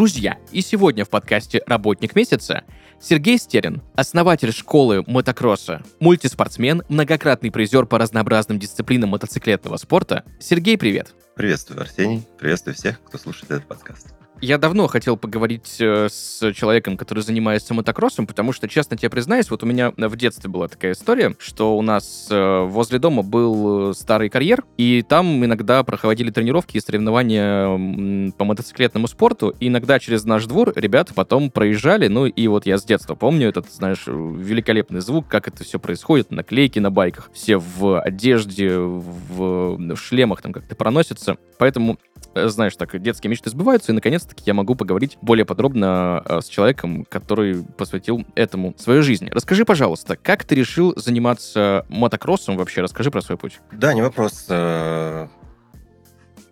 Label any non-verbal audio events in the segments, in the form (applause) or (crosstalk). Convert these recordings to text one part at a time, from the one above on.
Друзья, и сегодня в подкасте «Работник месяца» Сергей Стерин, основатель школы мотокросса, мультиспортсмен, многократный призер по разнообразным дисциплинам мотоциклетного спорта. Сергей, привет! Приветствую, Арсений. Приветствую всех, кто слушает этот подкаст. Я давно хотел поговорить э, с человеком, который занимается мотокроссом, потому что, честно тебе признаюсь, вот у меня в детстве была такая история, что у нас э, возле дома был э, старый карьер, и там иногда проходили тренировки и соревнования по мотоциклетному спорту, и иногда через наш двор ребята потом проезжали, ну и вот я с детства помню этот, знаешь, великолепный звук, как это все происходит, наклейки на байках, все в одежде, в, шлемах там как-то проносятся, поэтому знаешь, так, детские мечты сбываются, и наконец-таки я могу поговорить более подробно с человеком, который посвятил этому свою жизнь. Расскажи, пожалуйста, как ты решил заниматься мотокроссом вообще? Расскажи про свой путь. Да, не вопрос.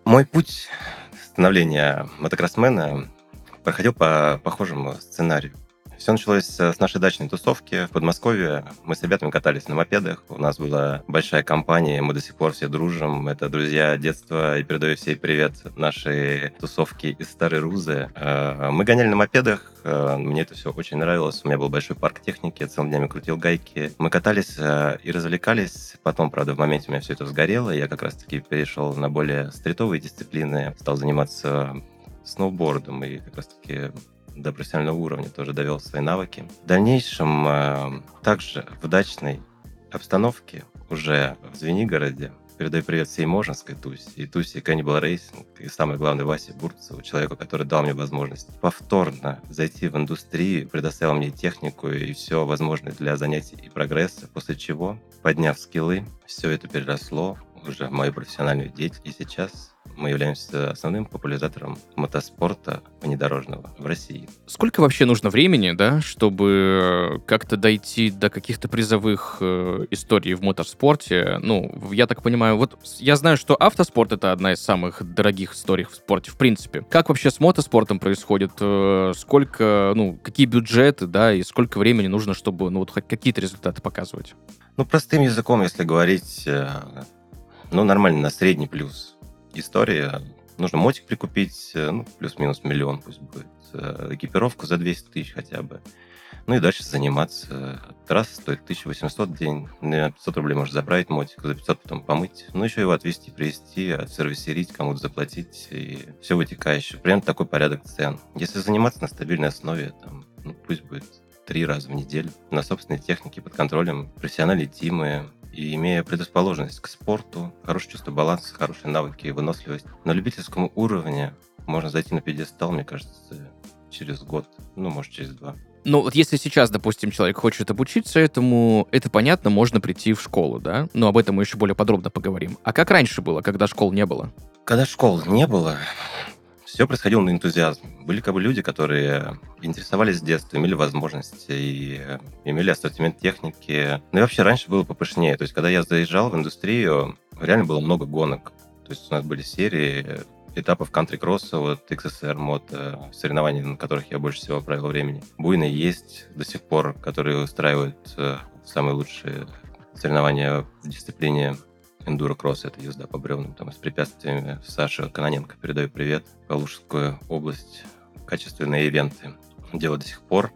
Мой путь становления мотокроссмена проходил по похожему сценарию. Все началось с нашей дачной тусовки в Подмосковье. Мы с ребятами катались на мопедах. У нас была большая компания, мы до сих пор все дружим. Это друзья детства. И передаю всей привет нашей тусовке из Старой Рузы. Э, мы гоняли на мопедах. Э, мне это все очень нравилось. У меня был большой парк техники. Я целыми днями крутил гайки. Мы катались э, и развлекались. Потом, правда, в моменте у меня все это сгорело. Я как раз-таки перешел на более стритовые дисциплины. Стал заниматься сноубордом и как раз-таки до профессионального уровня тоже довел свои навыки. В дальнейшем э, также в дачной обстановке уже в Звенигороде передаю привет всей Можинской Тусе и Тусе Cannibal Racing и самое главное Васе Бурцеву, человеку, который дал мне возможность повторно зайти в индустрию, предоставил мне технику и все возможное для занятий и прогресса, после чего, подняв скиллы, все это переросло уже в мою профессиональную деятельность. И сейчас мы являемся основным популяризатором мотоспорта внедорожного в России. Сколько вообще нужно времени, да, чтобы как-то дойти до каких-то призовых э, историй в моторспорте? Ну, я так понимаю, вот я знаю, что автоспорт это одна из самых дорогих историй в спорте, в принципе. Как вообще с мотоспортом происходит? Э, сколько, ну, какие бюджеты, да, и сколько времени нужно, чтобы, ну, вот хоть какие-то результаты показывать? Ну, простым языком, если говорить, э, ну, нормально, на средний плюс история. Нужно мотик прикупить, э, ну, плюс-минус миллион пусть будет. Э, экипировку за 200 тысяч хотя бы. Ну и дальше заниматься. Трасса стоит 1800 в день. На 500 рублей можно заправить мотик, за 500 потом помыть. Ну, еще его отвезти, привезти, отсервисерить, кому-то заплатить. И все вытекающее. Примерно такой порядок цен. Если заниматься на стабильной основе, там, ну, пусть будет три раза в неделю на собственной технике под контролем профессиональные тимы, и имея предрасположенность к спорту, хорошее чувство баланса, хорошие навыки и выносливость, на любительском уровне можно зайти на пьедестал, мне кажется, через год, ну, может, через два. Ну, вот если сейчас, допустим, человек хочет обучиться этому, это понятно, можно прийти в школу, да? Но об этом мы еще более подробно поговорим. А как раньше было, когда школ не было? Когда школ не было, все происходило на энтузиазме. Были как бы люди, которые интересовались с детства, имели возможности и имели ассортимент техники. Ну и вообще раньше было попышнее. То есть, когда я заезжал в индустрию, реально было много гонок. То есть у нас были серии этапов кантри-кросса, вот XSR мод, соревнований, на которых я больше всего провел времени. Буйные есть до сих пор, которые устраивают э, самые лучшие соревнования в дисциплине эндуро-кросс, это езда по бревнам, там, с препятствиями. Саша Каноненко передаю привет. Калужскую область, качественные ивенты делаю до сих пор.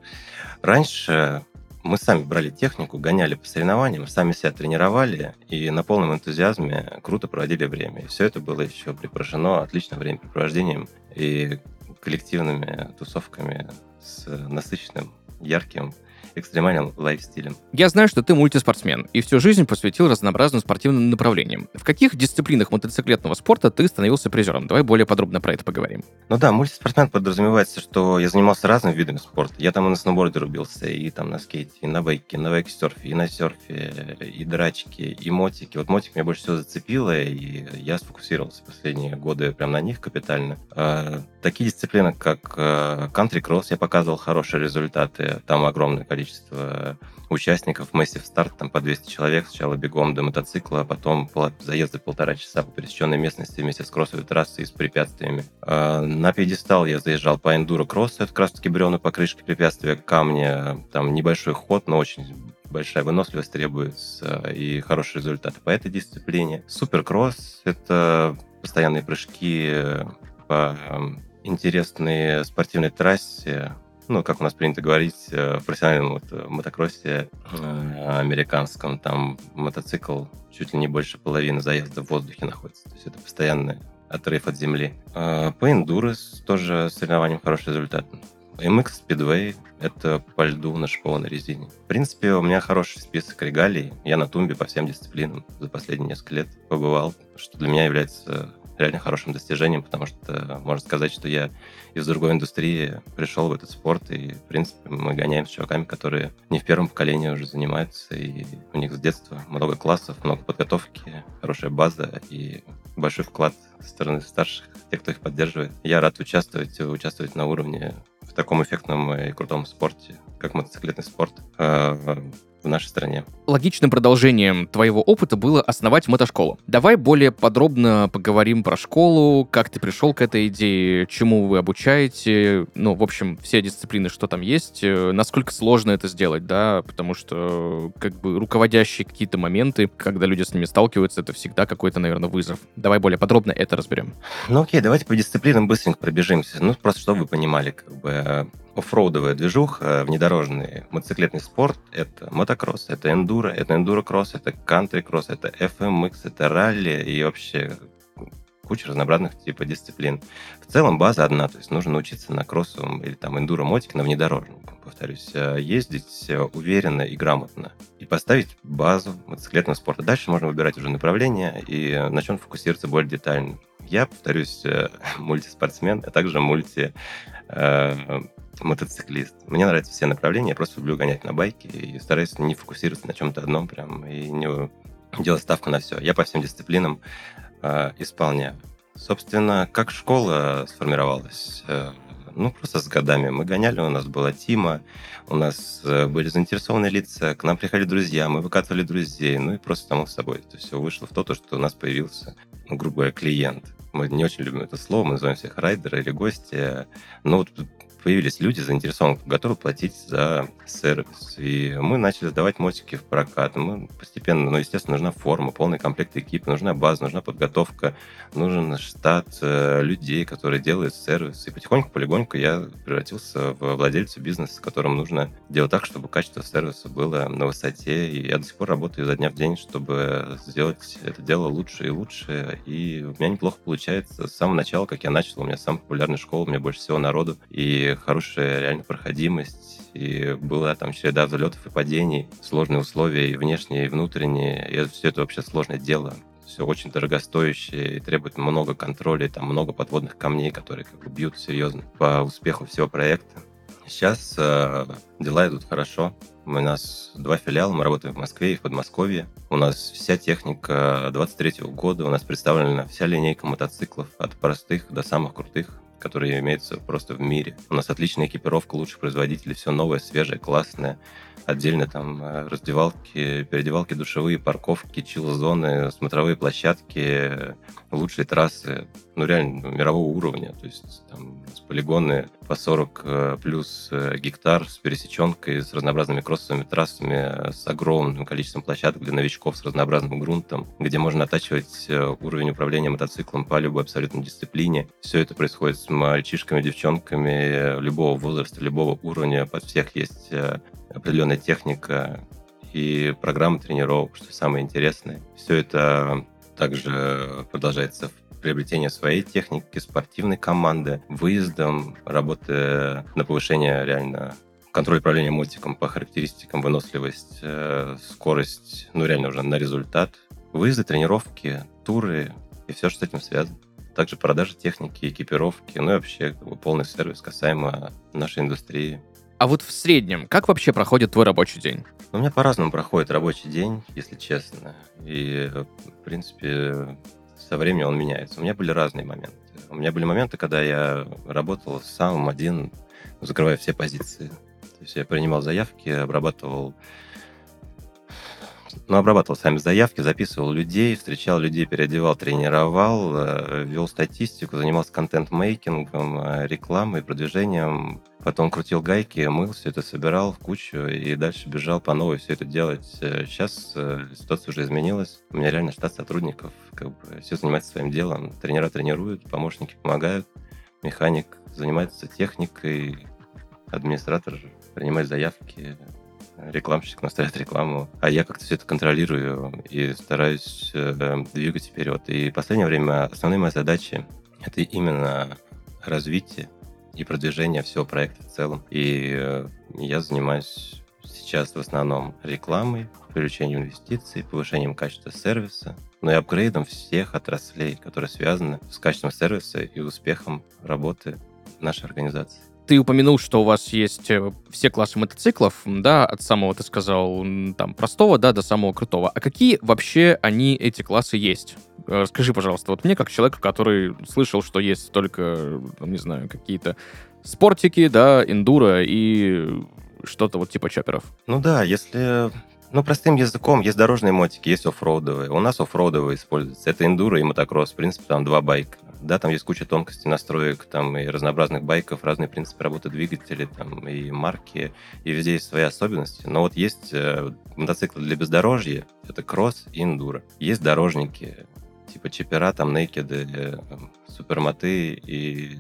Раньше мы сами брали технику, гоняли по соревнованиям, сами себя тренировали и на полном энтузиазме круто проводили время. И все это было еще припрошено отличным времяпрепровождением и коллективными тусовками с насыщенным, ярким экстремальным лайфстилем. Я знаю, что ты мультиспортсмен и всю жизнь посвятил разнообразным спортивным направлениям. В каких дисциплинах мотоциклетного спорта ты становился призером? Давай более подробно про это поговорим. Ну да, мультиспортсмен подразумевается, что я занимался разными видами спорта. Я там и на сноуборде рубился, и там на скейте, и на байке, и на вейксерфе, и на серфе, и драчки, и мотики. Вот мотик меня больше всего зацепило, и я сфокусировался последние годы прям на них капитально. А, такие дисциплины, как кантри-кросс, я показывал хорошие результаты. Там огромное количество количество участников, массив старт, там по 200 человек, сначала бегом до мотоцикла, а потом заезды полтора часа по пересеченной местности вместе с кроссовой трассой и с препятствиями. А, на пьедестал я заезжал по эндуро кроссу, это как раз таки бревна покрышки, препятствия, камни, там небольшой ход, но очень большая выносливость требуется и хорошие результаты по этой дисциплине. Суперкросс — это постоянные прыжки по интересной спортивной трассе, ну, как у нас принято говорить, э, в профессиональном вот, э, мотокроссе э, американском, там мотоцикл чуть ли не больше половины заезда в воздухе находится. То есть это постоянный отрыв от земли. По эндурес тоже соревнованием хороший результат. MX Speedway — это по льду на шипованной резине. В принципе, у меня хороший список регалий. Я на тумбе по всем дисциплинам за последние несколько лет побывал, что для меня является реально хорошим достижением, потому что можно сказать, что я из другой индустрии пришел в этот спорт, и, в принципе, мы гоняем с чуваками, которые не в первом поколении уже занимаются, и у них с детства много классов, много подготовки, хорошая база и большой вклад со стороны старших, тех, кто их поддерживает. Я рад участвовать, участвовать на уровне в таком эффектном и крутом спорте, как мотоциклетный спорт. В нашей стране. Логичным продолжением твоего опыта было основать мотошколу. Давай более подробно поговорим про школу, как ты пришел к этой идее, чему вы обучаете, ну, в общем, все дисциплины, что там есть, э, насколько сложно это сделать, да, потому что как бы руководящие какие-то моменты, когда люди с ними сталкиваются, это всегда какой-то, наверное, вызов. Давай более подробно это разберем. Ну окей, давайте по дисциплинам быстренько пробежимся. Ну, просто чтобы вы понимали, как бы оффроудовая движуха, внедорожный мотоциклетный спорт — это мотокросс, это эндуро, это эндуро-кросс, это кантри-кросс, это FMX, это ралли и вообще куча разнообразных типа дисциплин. В целом база одна, то есть нужно научиться на кроссовом или там эндуро-мотике, на внедорожном, повторюсь, э, ездить э, уверенно и грамотно и поставить базу мотоциклетного спорта. Дальше можно выбирать уже направление и на чем фокусироваться более детально. Я, повторюсь, э, (laughs) мультиспортсмен, а также мульти мотоциклист. Мне нравятся все направления, я просто люблю гонять на байке и стараюсь не фокусироваться на чем-то одном прям и не делать ставку на все. Я по всем дисциплинам э, исполняю. Собственно, как школа сформировалась? Э, ну, просто с годами. Мы гоняли, у нас была Тима, у нас э, были заинтересованные лица, к нам приходили друзья, мы выкатывали друзей, ну и просто само собой. Это все вышло в то, что у нас появился, ну, грубо говоря, клиент. Мы не очень любим это слово, мы называем всех райдеры или гости. Но вот появились люди заинтересованные, готовы платить за сервис. И мы начали сдавать мотики в прокат. Мы постепенно, ну, естественно, нужна форма, полный комплект экипа, нужна база, нужна подготовка, нужен штат э, людей, которые делают сервис. И потихоньку, полигоньку я превратился в владельца бизнеса, с которым нужно делать так, чтобы качество сервиса было на высоте. И я до сих пор работаю изо дня в день, чтобы сделать это дело лучше и лучше. И у меня неплохо получается. С самого начала, как я начал, у меня самая популярная школа, у меня больше всего народу. И хорошая реально проходимость, и была там череда взлетов и падений, сложные условия и внешние, и внутренние, и все это вообще сложное дело. Все очень дорогостоящее и требует много контроля, и там много подводных камней, которые как бы бьют серьезно по успеху всего проекта. Сейчас э, дела идут хорошо. У нас два филиала, мы работаем в Москве и в Подмосковье. У нас вся техника 23 -го года, у нас представлена вся линейка мотоциклов от простых до самых крутых которые имеются просто в мире. У нас отличная экипировка, лучших производителей, все новое, свежее, классное. Отдельно там э, раздевалки, переодевалки, душевые, парковки, чил-зоны, смотровые площадки, лучшие трассы, ну реально мирового уровня. То есть там полигоны по 40 э, плюс э, гектар с пересеченкой, с разнообразными кроссовыми трассами, с огромным количеством площадок для новичков, с разнообразным грунтом, где можно оттачивать э, уровень управления мотоциклом по любой абсолютно дисциплине. Все это происходит с мальчишками, девчонками любого возраста, любого уровня. Под всех есть определенная техника и программа тренировок, что самое интересное. Все это также продолжается в приобретение своей техники, спортивной команды, выездом, работы на повышение реально контроль управления мотиком по характеристикам, выносливость, э, скорость, ну реально уже на результат. Выезды, тренировки, туры и все, что с этим связано. Также продажа техники, экипировки, ну и вообще как бы, полный сервис касаемо нашей индустрии. А вот в среднем, как вообще проходит твой рабочий день? У меня по-разному проходит рабочий день, если честно. И, в принципе, со временем он меняется. У меня были разные моменты. У меня были моменты, когда я работал сам один, закрывая все позиции. То есть я принимал заявки, обрабатывал ну, обрабатывал сами заявки, записывал людей, встречал людей, переодевал, тренировал, э, вел статистику, занимался контент-мейкингом, э, рекламой, продвижением. Потом крутил гайки, мыл, все это собирал в кучу и дальше бежал по новой все это делать. Сейчас э, ситуация уже изменилась. У меня реально штат сотрудников, как бы все занимается своим делом. Тренера тренируют, помощники помогают, механик занимается техникой, администратор принимает заявки, рекламщик настраивает рекламу, а я как-то все это контролирую и стараюсь э, двигать вперед. И в последнее время основные мои задачи — это именно развитие и продвижение всего проекта в целом. И э, я занимаюсь сейчас в основном рекламой, привлечением инвестиций, повышением качества сервиса, но и апгрейдом всех отраслей, которые связаны с качеством сервиса и успехом работы нашей организации. Ты упомянул, что у вас есть э, все классы мотоциклов, да, от самого, ты сказал, там, простого, да, до самого крутого. А какие вообще они, эти классы, есть? Э, скажи, пожалуйста, вот мне, как человеку, который слышал, что есть только, не знаю, какие-то спортики, да, эндуро и что-то вот типа чаперов. Ну да, если ну, простым языком, есть дорожные мотики, есть оффроудовые. У нас оффроудовые используются. Это эндуро и мотокросс. В принципе, там два байка. Да, там есть куча тонкостей настроек, там и разнообразных байков, разные принципы работы двигателей, там и марки, и везде есть свои особенности. Но вот есть э, мотоциклы для бездорожья, это кросс и эндуро. Есть дорожники, типа чипера, там, нейкеды, э, супермоты и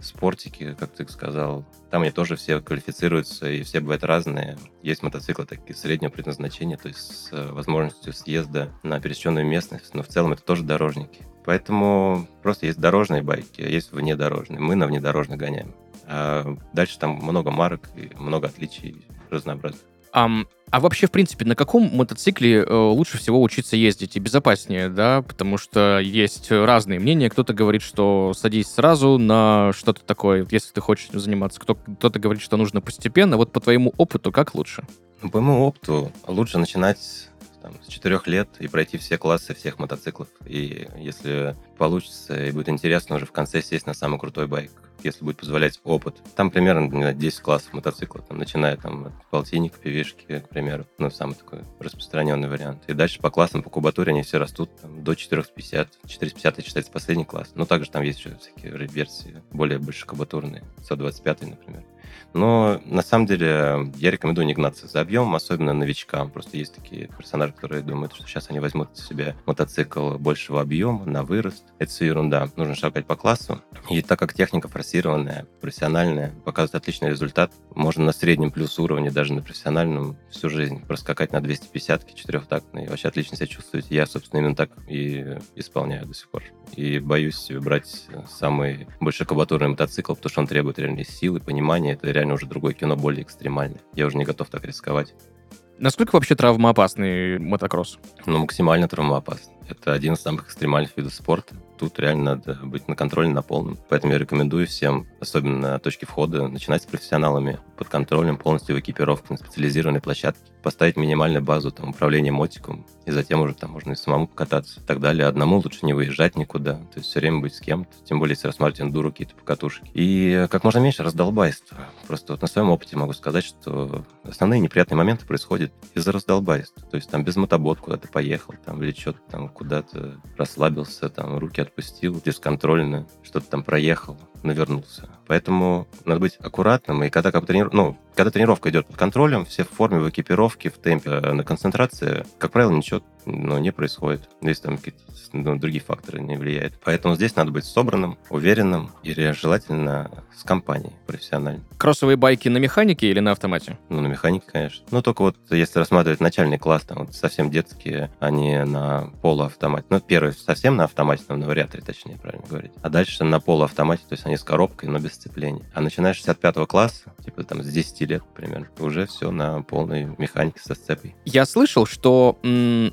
спортики, как ты сказал. Там они тоже все квалифицируются, и все бывают разные. Есть мотоциклы такие среднего предназначения, то есть с э, возможностью съезда на пересеченную местность, но в целом это тоже дорожники. Поэтому просто есть дорожные байки, а есть внедорожные. Мы на внедорожных гоняем. А дальше там много марок и много отличий разнообразных. Um, а вообще, в принципе, на каком мотоцикле э, лучше всего учиться ездить и безопаснее, да? Потому что есть разные мнения. Кто-то говорит, что садись сразу на что-то такое, если ты хочешь заниматься. Кто- кто-то говорит, что нужно постепенно. Вот по твоему опыту, как лучше? Ну, по моему опыту лучше начинать там, с четырех лет и пройти все классы всех мотоциклов. И если получится и будет интересно, уже в конце сесть на самый крутой байк, если будет позволять опыт. Там примерно не знаю, 10 классов мотоцикла, там, начиная там, от полтинника, пивишки, к примеру. Ну, самый такой распространенный вариант. И дальше по классам, по кубатуре они все растут там, до 450. 450 считается последний класс. Но также там есть еще всякие версии более большекубатурные. 125, например. Но на самом деле я рекомендую не гнаться за объемом, особенно новичкам. Просто есть такие персонажи, которые думают, что сейчас они возьмут себе мотоцикл большего объема на вырост. Это все ерунда. Нужно шагать по классу. И так как техника форсированная, профессиональная, показывает отличный результат, можно на среднем плюс уровне, даже на профессиональном, всю жизнь проскакать на 250 четырехтактной. Вообще отлично себя чувствовать. Я, собственно, именно так и исполняю до сих пор. И боюсь брать самый большекубатурный мотоцикл, потому что он требует реальной силы, понимания. Это реально уже другое кино, более экстремальное. Я уже не готов так рисковать. Насколько вообще травмоопасный мотокросс? Ну, максимально травмоопасный. Это один из самых экстремальных видов спорта тут реально надо быть на контроле на полном. Поэтому я рекомендую всем, особенно на точке входа, начинать с профессионалами, под контролем, полностью в экипировке на специализированной площадке, поставить минимальную базу там, управления мотиком, и затем уже там можно и самому кататься и так далее. Одному лучше не выезжать никуда, то есть все время быть с кем-то, тем более если рассматривать эндуру, какие-то покатушки. И как можно меньше раздолбайства. Просто вот на своем опыте могу сказать, что основные неприятные моменты происходят из-за раздолбайства. То есть там без мотобот куда-то поехал, там, или что-то там куда-то расслабился, там, руки отпустил бесконтрольно, что-то там проехал, навернулся. Поэтому надо быть аккуратным, и когда, как тренир... ну, когда тренировка идет под контролем, все в форме, в экипировке, в темпе, э, на концентрации, как правило, ничего ну, не происходит, если там какие-то ну, другие факторы не влияют. Поэтому здесь надо быть собранным, уверенным и желательно с компанией профессиональной. Кроссовые байки на механике или на автомате? Ну, на механике, конечно. Ну, только вот если рассматривать начальный класс, там вот совсем детские, они на полуавтомате. Ну, первый совсем на автомате, там, на вариаторе, точнее, правильно говорить. А дальше на полуавтомате, то есть они с коробкой, но без сцепления. А начиная с 65 класса, типа там с 10 лет примерно, уже все на полной механике со сцепой. Я слышал, что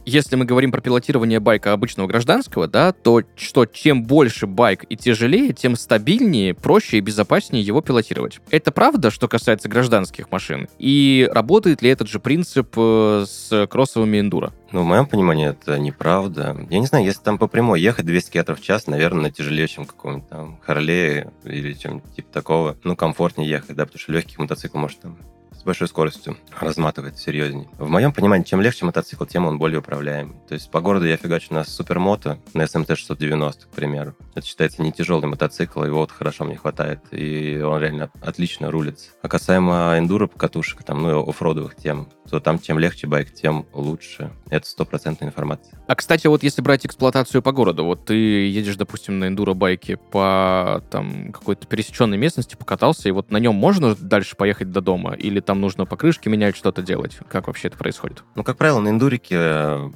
если мы говорим про пилотирование байка обычного гражданского, да, то что чем больше байк и тяжелее, тем стабильнее, проще и безопаснее его пилотировать. Это правда, что касается гражданских машин? И работает ли этот же принцип э, с кроссовыми эндуро? Ну, в моем понимании, это неправда. Я не знаю, если там по прямой ехать 200 км в час, наверное, тяжелее, чем каком-нибудь там Харлее или чем-нибудь типа такого. Ну, комфортнее ехать, да, потому что легкий мотоцикл может там большой скоростью разматывает серьезнее. В моем понимании, чем легче мотоцикл, тем он более управляемый. То есть по городу я фигачу на супермото, на SMT 690, к примеру. Это считается не тяжелый мотоцикл, его вот хорошо мне хватает, и он реально отлично рулится. А касаемо эндуро катушек, там, ну, и оффродовых тем, то там чем легче байк, тем лучше. Это стопроцентная информация. А, кстати, вот если брать эксплуатацию по городу, вот ты едешь, допустим, на эндуро-байке по там какой-то пересеченной местности, покатался, и вот на нем можно дальше поехать до дома? Или там нужно покрышки менять, что-то делать? Как вообще это происходит? Ну, как правило, на эндурике э,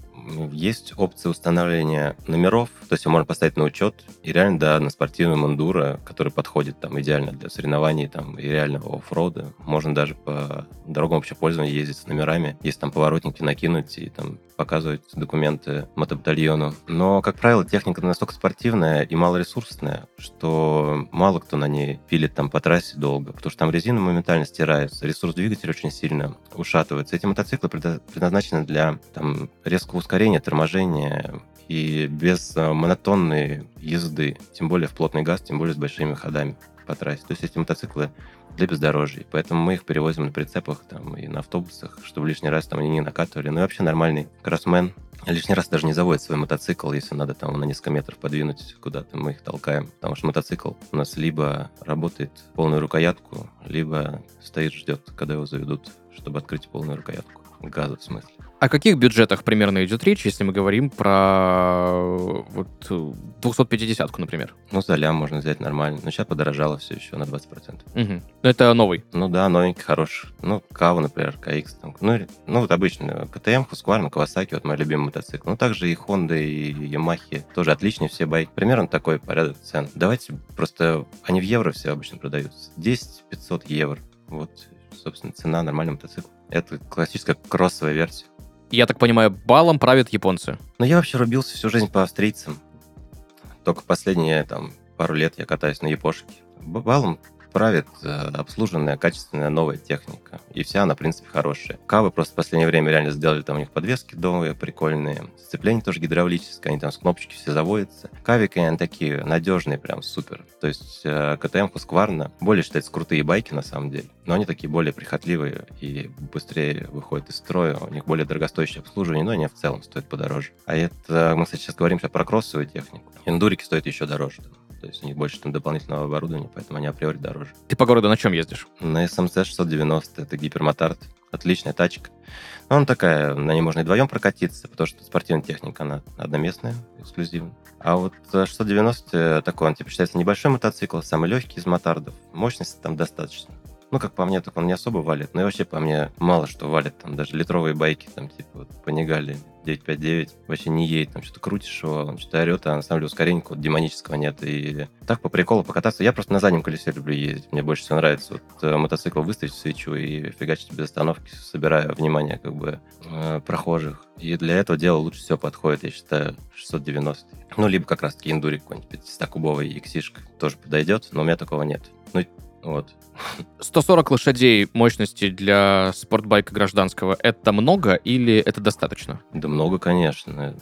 есть опция установления номеров, то есть его можно поставить на учет, и реально, да, на спортивном эндуро, который подходит там идеально для соревнований там и реального оффрода, можно даже по дорогам общепользования ездить с номерами, если там поворотники накинуть и там показывать документы мотобатальону. Но, как правило, техника настолько спортивная и малоресурсная, что мало кто на ней пилит там по трассе долго, потому что там резина моментально стирается, ресурс двигателя очень сильно ушатывается. Эти мотоциклы предназначены для там, резкого ускорения, торможения и без э, монотонной езды, тем более в плотный газ, тем более с большими ходами по трассе. То есть эти мотоциклы для бездорожья. Поэтому мы их перевозим на прицепах там, и на автобусах, чтобы лишний раз там они не накатывали. Ну и вообще нормальный кроссмен лишний раз даже не заводит свой мотоцикл, если надо там на несколько метров подвинуть куда-то, мы их толкаем. Потому что мотоцикл у нас либо работает полную рукоятку, либо стоит, ждет, когда его заведут, чтобы открыть полную рукоятку. Газа в смысле. О каких бюджетах примерно идет речь, если мы говорим про вот 250-ку, например? Ну, за лям можно взять нормально. Но сейчас подорожало все еще на 20%. Угу. Это новый? Ну да, новенький, хороший. Ну, Кава, например, KX. Там. Ну, ну, вот обычно КТМ, Husqvarna, Kawasaki, вот мой любимый мотоцикл. Ну, также и Honda, и Yamaha тоже отличные все байки. Примерно такой порядок цен. Давайте просто... Они в евро все обычно продаются. 10-500 евро. Вот, собственно, цена нормального мотоцикла. Это классическая кроссовая версия. Я так понимаю, балом правят японцы. Ну, я вообще рубился всю жизнь по австрийцам. Только последние там пару лет я катаюсь на япошке. Балом правит э, обслуженная, качественная новая техника. И вся она, в принципе, хорошая. Кавы просто в последнее время реально сделали там у них подвески новые, прикольные. Сцепление тоже гидравлическое, они там с кнопочки все заводятся. Кавики, они такие надежные, прям супер. То есть э, КТМ Husqvarna более считается крутые байки на самом деле. Но они такие более прихотливые и быстрее выходят из строя. У них более дорогостоящее обслуживание, но они в целом стоят подороже. А это, мы, сейчас говорим про кроссовую технику. Эндурики стоят еще дороже. То есть у них больше там дополнительного оборудования, поэтому они априори дороже. Ты по городу на чем ездишь? На SMC 690, это гипермотард. Отличная тачка. Но она такая, на ней можно и вдвоем прокатиться, потому что спортивная техника, она одноместная, эксклюзивная. А вот 690 такой, он типа считается небольшой мотоцикл, самый легкий из мотардов. Мощности там достаточно. Ну, как по мне, так он не особо валит. Но и вообще по мне мало что валит. Там даже литровые байки, там, типа, вот, Panigale 959, вообще не едет. Там что-то крутишь его, он что-то орет, а на самом деле ускорения вот, демонического нет. И так по приколу покататься. Я просто на заднем колесе люблю ездить. Мне больше всего нравится вот э, мотоцикл выставить в свечу и фигачить без остановки, собирая внимание как бы э, прохожих. И для этого дела лучше всего подходит, я считаю, 690. Ну, либо как раз-таки эндурик какой-нибудь 500-кубовый иксишка тоже подойдет, но у меня такого нет. Ну, вот. (laughs) 140 лошадей мощности для спортбайка гражданского — это много или это достаточно? Да много, конечно.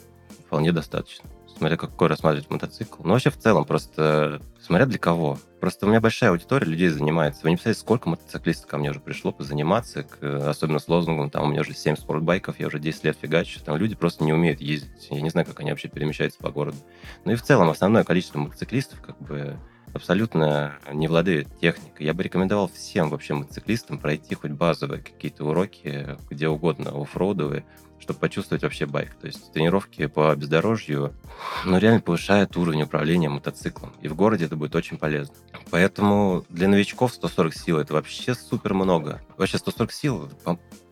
Вполне достаточно. Смотря какой рассматривать мотоцикл. Ну, вообще в целом просто смотря для кого. Просто у меня большая аудитория людей занимается. Вы не представляете, сколько мотоциклистов ко мне уже пришло позаниматься, к, особенно с лозунгом, там у меня уже 7 спортбайков, я уже 10 лет фигачу. Там люди просто не умеют ездить. Я не знаю, как они вообще перемещаются по городу. Ну и в целом основное количество мотоциклистов как бы абсолютно не владеют техникой. Я бы рекомендовал всем вообще мотоциклистам пройти хоть базовые какие-то уроки, где угодно, оффроудовые, чтобы почувствовать вообще байк. То есть тренировки по бездорожью, ну, реально повышают уровень управления мотоциклом. И в городе это будет очень полезно. Поэтому для новичков 140 сил это вообще супер много. Вообще 140 сил,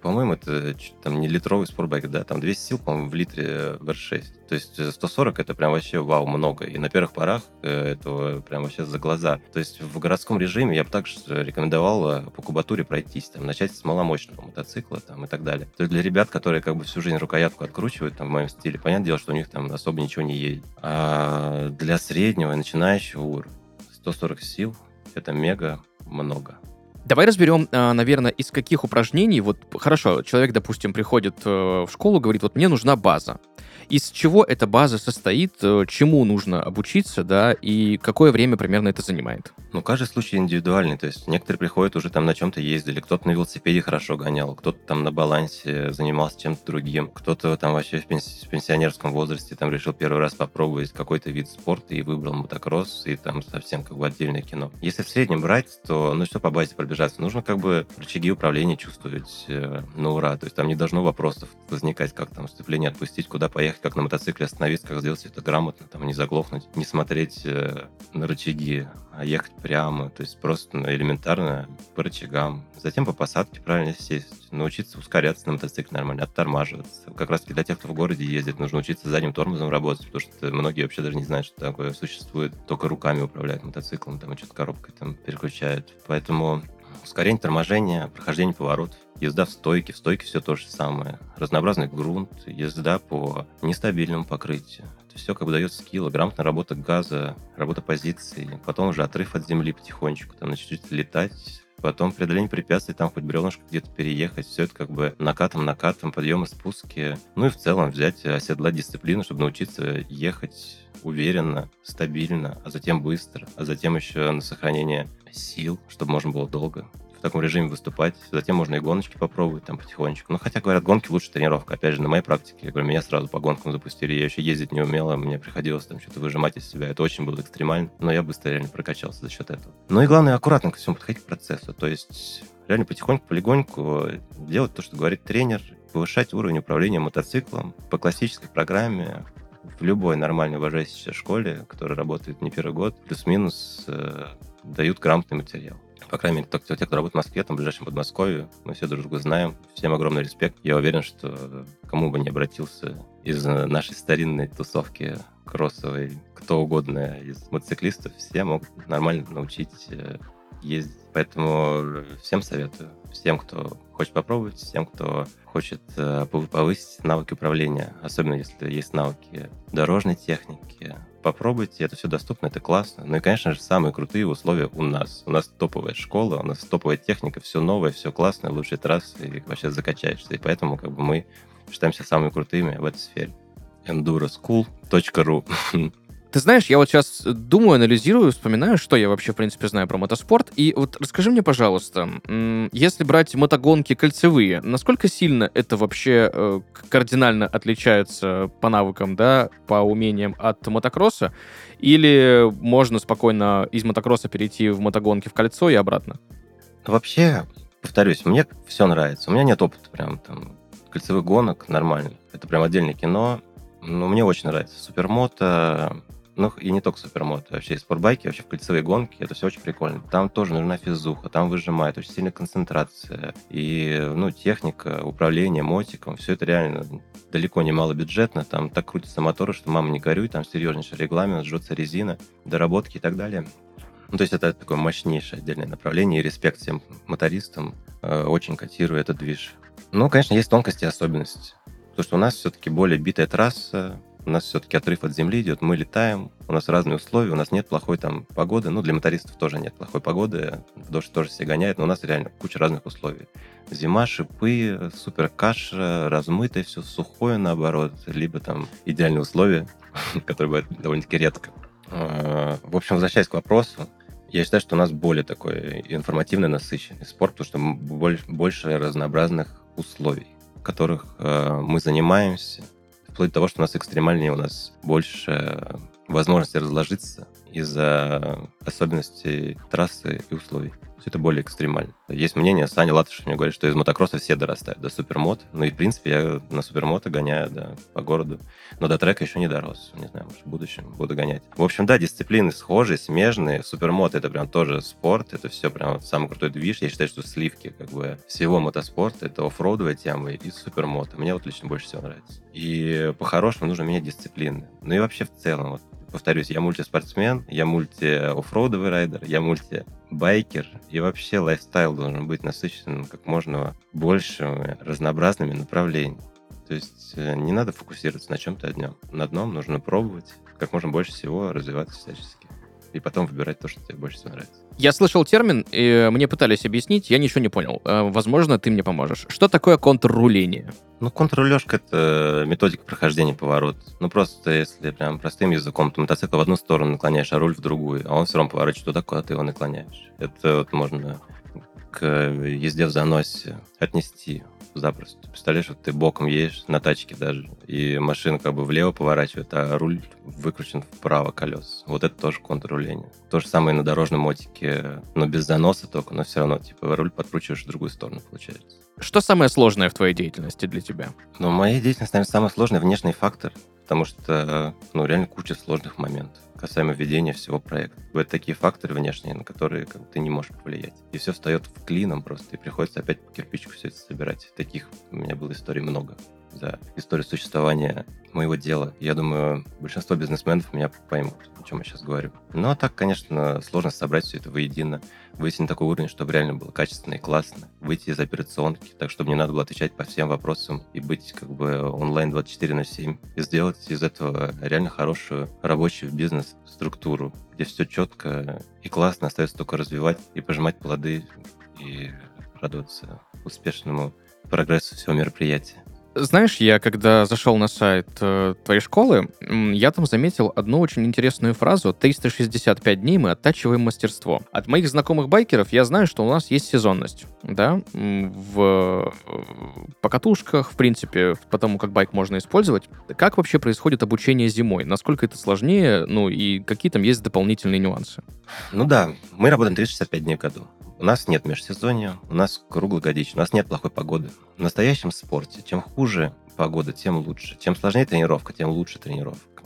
по-моему, это там не литровый спортбайк, да, там 200 сил, по-моему, в литре в R6. То есть 140 это прям вообще вау, много. И на первых порах э, этого прям вообще за глаза. То есть в городском режиме я бы также рекомендовал э, по кубатуре пройтись, там, начать с маломощного мотоцикла там, и так далее. То есть для ребят, которые как бы всю жизнь рукоятку откручивают там, в моем стиле, понятное дело, что у них там особо ничего не едет. А для среднего и начинающего уровня 140 сил это мега много. Давай разберем, а, наверное, из каких упражнений, вот хорошо, человек, допустим, приходит э, в школу, говорит, вот мне нужна база. Из чего эта база состоит, э, чему нужно обучиться, да, и какое время примерно это занимает? Ну, каждый случай индивидуальный. То есть некоторые приходят уже там на чем-то ездили, кто-то на велосипеде хорошо гонял, кто-то там на балансе занимался чем-то другим, кто-то там вообще в пенсионерском возрасте там решил первый раз попробовать какой-то вид спорта и выбрал мотокросс, и там совсем как бы отдельное кино. Если в среднем брать, то ну все по базе пробежаться. Нужно как бы рычаги управления чувствовать э, на ура. То есть там не должно вопросов возникать, как там сцепление отпустить, куда поехать, как на мотоцикле остановиться, как сделать это грамотно, там не заглохнуть, не смотреть э, на рычаги, а ехать прямо, то есть просто ну, элементарно по рычагам. Затем по посадке правильно сесть, научиться ускоряться на мотоцикле нормально, оттормаживаться. Как раз для тех, кто в городе ездит, нужно учиться задним тормозом работать, потому что многие вообще даже не знают, что такое существует. Только руками управляют мотоциклом, там, и что-то коробкой там переключают. Поэтому ускорение торможения, прохождение поворотов, езда в стойке, в стойке все то же самое. Разнообразный грунт, езда по нестабильному покрытию все как бы дает скилл, грамотная работа газа, работа позиции, потом уже отрыв от земли потихонечку, там начать летать, потом преодоление препятствий, там хоть бревнышко где-то переехать, все это как бы накатом, накатом, подъемы, спуски. Ну и в целом взять, оседлать дисциплину, чтобы научиться ехать уверенно, стабильно, а затем быстро, а затем еще на сохранение сил, чтобы можно было долго в таком режиме выступать. Затем можно и гоночки попробовать там потихонечку. Ну, хотя, говорят, гонки лучше тренировка. Опять же, на моей практике, я говорю, меня сразу по гонкам запустили. Я еще ездить не умела, мне приходилось там что-то выжимать из себя. Это очень было экстремально, но я быстро реально прокачался за счет этого. Ну и главное, аккуратно ко всему подходить к процессу. То есть реально потихоньку, полигоньку делать то, что говорит тренер, повышать уровень управления мотоциклом по классической программе, в любой нормальной уважающейся школе, которая работает не первый год, плюс-минус э, дают грамотный материал. По крайней мере, те, кто работает в Москве, там, в ближайшем Подмосковье, мы все друг друга знаем. Всем огромный респект. Я уверен, что кому бы не обратился из нашей старинной тусовки кроссовой, кто угодно из мотоциклистов, все могут нормально научить э, ездить. Поэтому всем советую. Всем, кто хочет попробовать, всем, кто хочет э, повысить навыки управления, особенно если есть навыки дорожной техники, попробуйте, это все доступно, это классно. Ну и, конечно же, самые крутые условия у нас. У нас топовая школа, у нас топовая техника, все новое, все классное, лучший трасс, и вообще закачаешься. И поэтому как бы мы считаемся самыми крутыми в этой сфере. enduroschool.ru (laughs) Ты знаешь, я вот сейчас думаю, анализирую, вспоминаю, что я вообще, в принципе, знаю про мотоспорт. И вот расскажи мне, пожалуйста, если брать мотогонки кольцевые, насколько сильно это вообще э, кардинально отличается по навыкам, да, по умениям от мотокросса? Или можно спокойно из мотокросса перейти в мотогонки в кольцо и обратно? Вообще, повторюсь, мне все нравится. У меня нет опыта прям там кольцевых гонок, нормально. Это прям отдельное кино. Но мне очень нравится. Супермото, ну, и не только супермото, вообще и спортбайки, вообще в кольцевые гонки, это все очень прикольно. Там тоже нужна физуха, там выжимает, очень сильная концентрация. И, ну, техника, управление мотиком, все это реально далеко не мало бюджетно. Там так крутятся моторы, что мама не горюй, там серьезнейший регламент, жжется резина, доработки и так далее. Ну, то есть это такое мощнейшее отдельное направление, и респект всем мотористам э, очень котирую этот движ. Ну, конечно, есть тонкости и особенности. Потому что у нас все-таки более битая трасса, у нас все-таки отрыв от земли идет, мы летаем, у нас разные условия, у нас нет плохой там погоды, ну, для мотористов тоже нет плохой погоды, дождь тоже все гоняет, но у нас реально куча разных условий. Зима, шипы, супер каша, размытое все, сухое наоборот, либо там идеальные условия, (laughs) которые бывают довольно-таки редко. А, в общем, возвращаясь к вопросу, я считаю, что у нас более такой информативный, насыщенный спорт, потому что больше разнообразных условий, которых э, мы занимаемся, вплоть до того, что у нас экстремальнее, у нас больше возможности разложиться из-за особенностей трассы и условий все это более экстремально. Есть мнение, Саня Латышев мне говорит, что из мотокросса все дорастают до супермот. Ну и, в принципе, я на супермото гоняю, да, по городу. Но до трека еще не дорос. Не знаю, может, в будущем буду гонять. В общем, да, дисциплины схожие, смежные. Супермот — это прям тоже спорт. Это все прям самый крутой движ. Я считаю, что сливки как бы всего мотоспорта — это оффроудовая тема и супермото. Мне вот лично больше всего нравится. И по-хорошему нужно менять дисциплины. Ну и вообще в целом, вот повторюсь, я мультиспортсмен, я мульти-оффроудовый райдер, я мульти-байкер, и вообще лайфстайл должен быть насыщенным как можно большими разнообразными направлениями. То есть э, не надо фокусироваться на чем-то одном. На одном нужно пробовать как можно больше всего развиваться всячески. И потом выбирать то, что тебе больше всего нравится. Я слышал термин, и мне пытались объяснить, я ничего не понял. Э, Возможно, ты мне поможешь. Что такое контрруление? Ну, контррулежка — это методика прохождения поворот. Ну, просто если прям простым языком, то мотоцикл в одну сторону наклоняешь, а руль в другую, а он все равно поворачивает туда, куда ты его наклоняешь. Это вот можно к езде в заносе отнести запросто. Ты представляешь, вот ты боком едешь на тачке даже, и машина как бы влево поворачивает, а руль выкручен вправо колес. Вот это тоже контрруление. То же самое и на дорожном мотике, но без заноса только, но все равно, типа, руль подкручиваешь в другую сторону, получается. Что самое сложное в твоей деятельности для тебя? Но в моей деятельности, наверное, самый сложный внешний фактор, потому что, ну, реально куча сложных моментов касаемо ведения всего проекта. Бывают такие факторы внешние, на которые как, ты не можешь повлиять. И все встает в клином просто, и приходится опять по кирпичику все это собирать. Таких у меня было историй много за историю существования моего дела. Я думаю, большинство бизнесменов меня поймут, о чем я сейчас говорю. Ну, а так, конечно, сложно собрать все это воедино, выйти на такой уровень, чтобы реально было качественно и классно, выйти из операционки, так, чтобы не надо было отвечать по всем вопросам и быть как бы онлайн 24 на 7, и сделать из этого реально хорошую рабочую бизнес-структуру, где все четко и классно, остается только развивать и пожимать плоды и радоваться успешному прогрессу всего мероприятия. Знаешь, я когда зашел на сайт э, твоей школы, я там заметил одну очень интересную фразу «365 дней мы оттачиваем мастерство». От моих знакомых байкеров я знаю, что у нас есть сезонность, да, в покатушках, в принципе, по тому, как байк можно использовать. Как вообще происходит обучение зимой? Насколько это сложнее? Ну и какие там есть дополнительные нюансы? Ну да, мы работаем 365 дней в году. У нас нет межсезонья, у нас круглогодично, у нас нет плохой погоды. В настоящем спорте, чем хуже погода, тем лучше. Чем сложнее тренировка, тем лучше тренировка.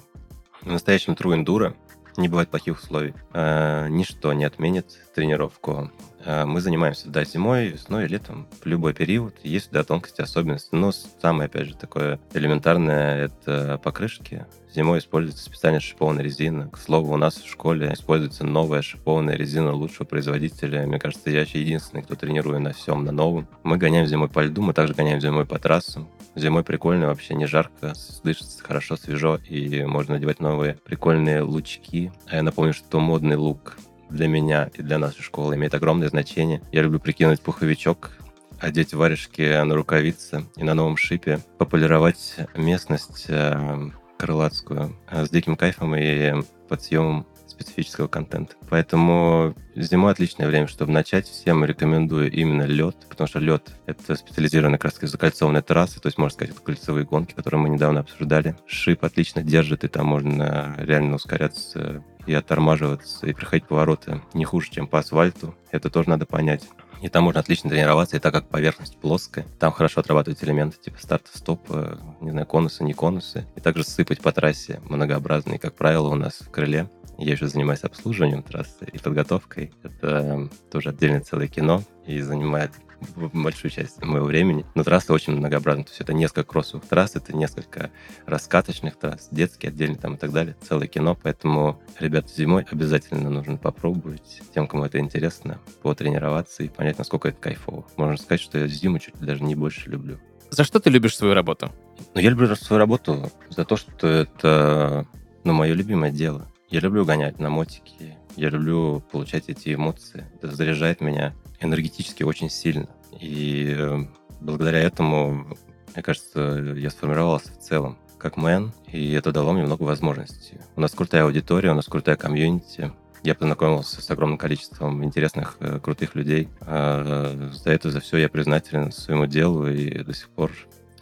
В настоящем true enduro не бывает плохих условий. Э, ничто не отменит тренировку. Э, мы занимаемся, да, зимой, весной, летом, в любой период. Есть, да, тонкости, особенности. Но самое, опять же, такое элементарное — это покрышки. Зимой используется специальная шипованная резина. К слову, у нас в школе используется новая шипованная резина лучшего производителя. Мне кажется, я вообще единственный, кто тренирую на всем, на новом. Мы гоняем зимой по льду, мы также гоняем зимой по трассам. Зимой прикольно, вообще не жарко, дышится хорошо, свежо, и можно надевать новые прикольные лучки. А я напомню, что модный лук для меня и для нашей школы имеет огромное значение. Я люблю прикинуть пуховичок, одеть варежки на рукавицы и на новом шипе, пополировать местность э, крылатскую э, с диким кайфом и подсъемом специфического контента. Поэтому зима отличное время, чтобы начать. Всем рекомендую именно лед, потому что лед — это специализированная как раз закольцованная трасса, то есть, можно сказать, это кольцевые гонки, которые мы недавно обсуждали. Шип отлично держит, и там можно реально ускоряться и оттормаживаться, и проходить повороты не хуже, чем по асфальту. Это тоже надо понять. И там можно отлично тренироваться, и так как поверхность плоская, там хорошо отрабатывать элементы типа старта, стопа, не знаю, конусы, не конусы. И также сыпать по трассе многообразные, как правило, у нас в крыле. Я еще занимаюсь обслуживанием трассы и подготовкой. Это тоже отдельное целое кино и занимает большую часть моего времени. Но трассы очень многообразны. То есть это несколько кроссовых трасс, это несколько раскаточных трасс, детские отдельно там и так далее. Целое кино, поэтому, ребята, зимой обязательно нужно попробовать тем, кому это интересно, потренироваться и понять, насколько это кайфово. Можно сказать, что я зиму чуть ли даже не больше люблю. За что ты любишь свою работу? Но я люблю свою работу за то, что это ну, мое любимое дело. Я люблю гонять на мотике, я люблю получать эти эмоции. Это заряжает меня энергетически очень сильно. И э, благодаря этому, мне кажется, я сформировался в целом как мэн, и это дало мне много возможностей. У нас крутая аудитория, у нас крутая комьюнити. Я познакомился с огромным количеством интересных, э, крутых людей. А, за это, за все я признателен своему делу и до сих пор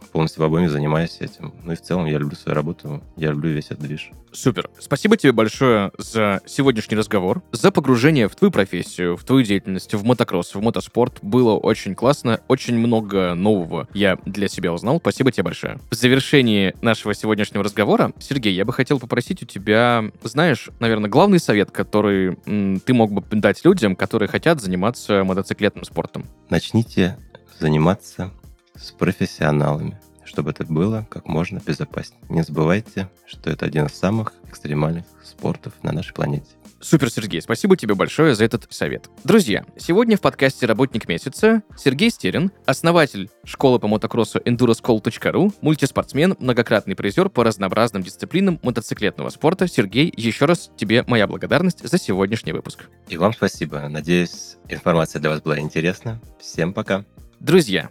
полностью в обойме занимаюсь этим. Ну и в целом я люблю свою работу, я люблю весь этот движ. Супер. Спасибо тебе большое за сегодняшний разговор, за погружение в твою профессию, в твою деятельность, в мотокросс, в мотоспорт. Было очень классно, очень много нового я для себя узнал. Спасибо тебе большое. В завершении нашего сегодняшнего разговора, Сергей, я бы хотел попросить у тебя, знаешь, наверное, главный совет, который м, ты мог бы дать людям, которые хотят заниматься мотоциклетным спортом. Начните заниматься с профессионалами. чтобы это было как можно безопаснее. Не забывайте, что это один из самых экстремальных спортов на нашей планете. Супер, Сергей, спасибо тебе большое за этот совет. Друзья, сегодня в подкасте «Работник месяца» Сергей Стерин, основатель школы по мотокроссу enduroschool.ru, мультиспортсмен, многократный призер по разнообразным дисциплинам мотоциклетного спорта. Сергей, еще раз тебе моя благодарность за сегодняшний выпуск. И вам спасибо. Надеюсь, информация для вас была интересна. Всем пока. Друзья,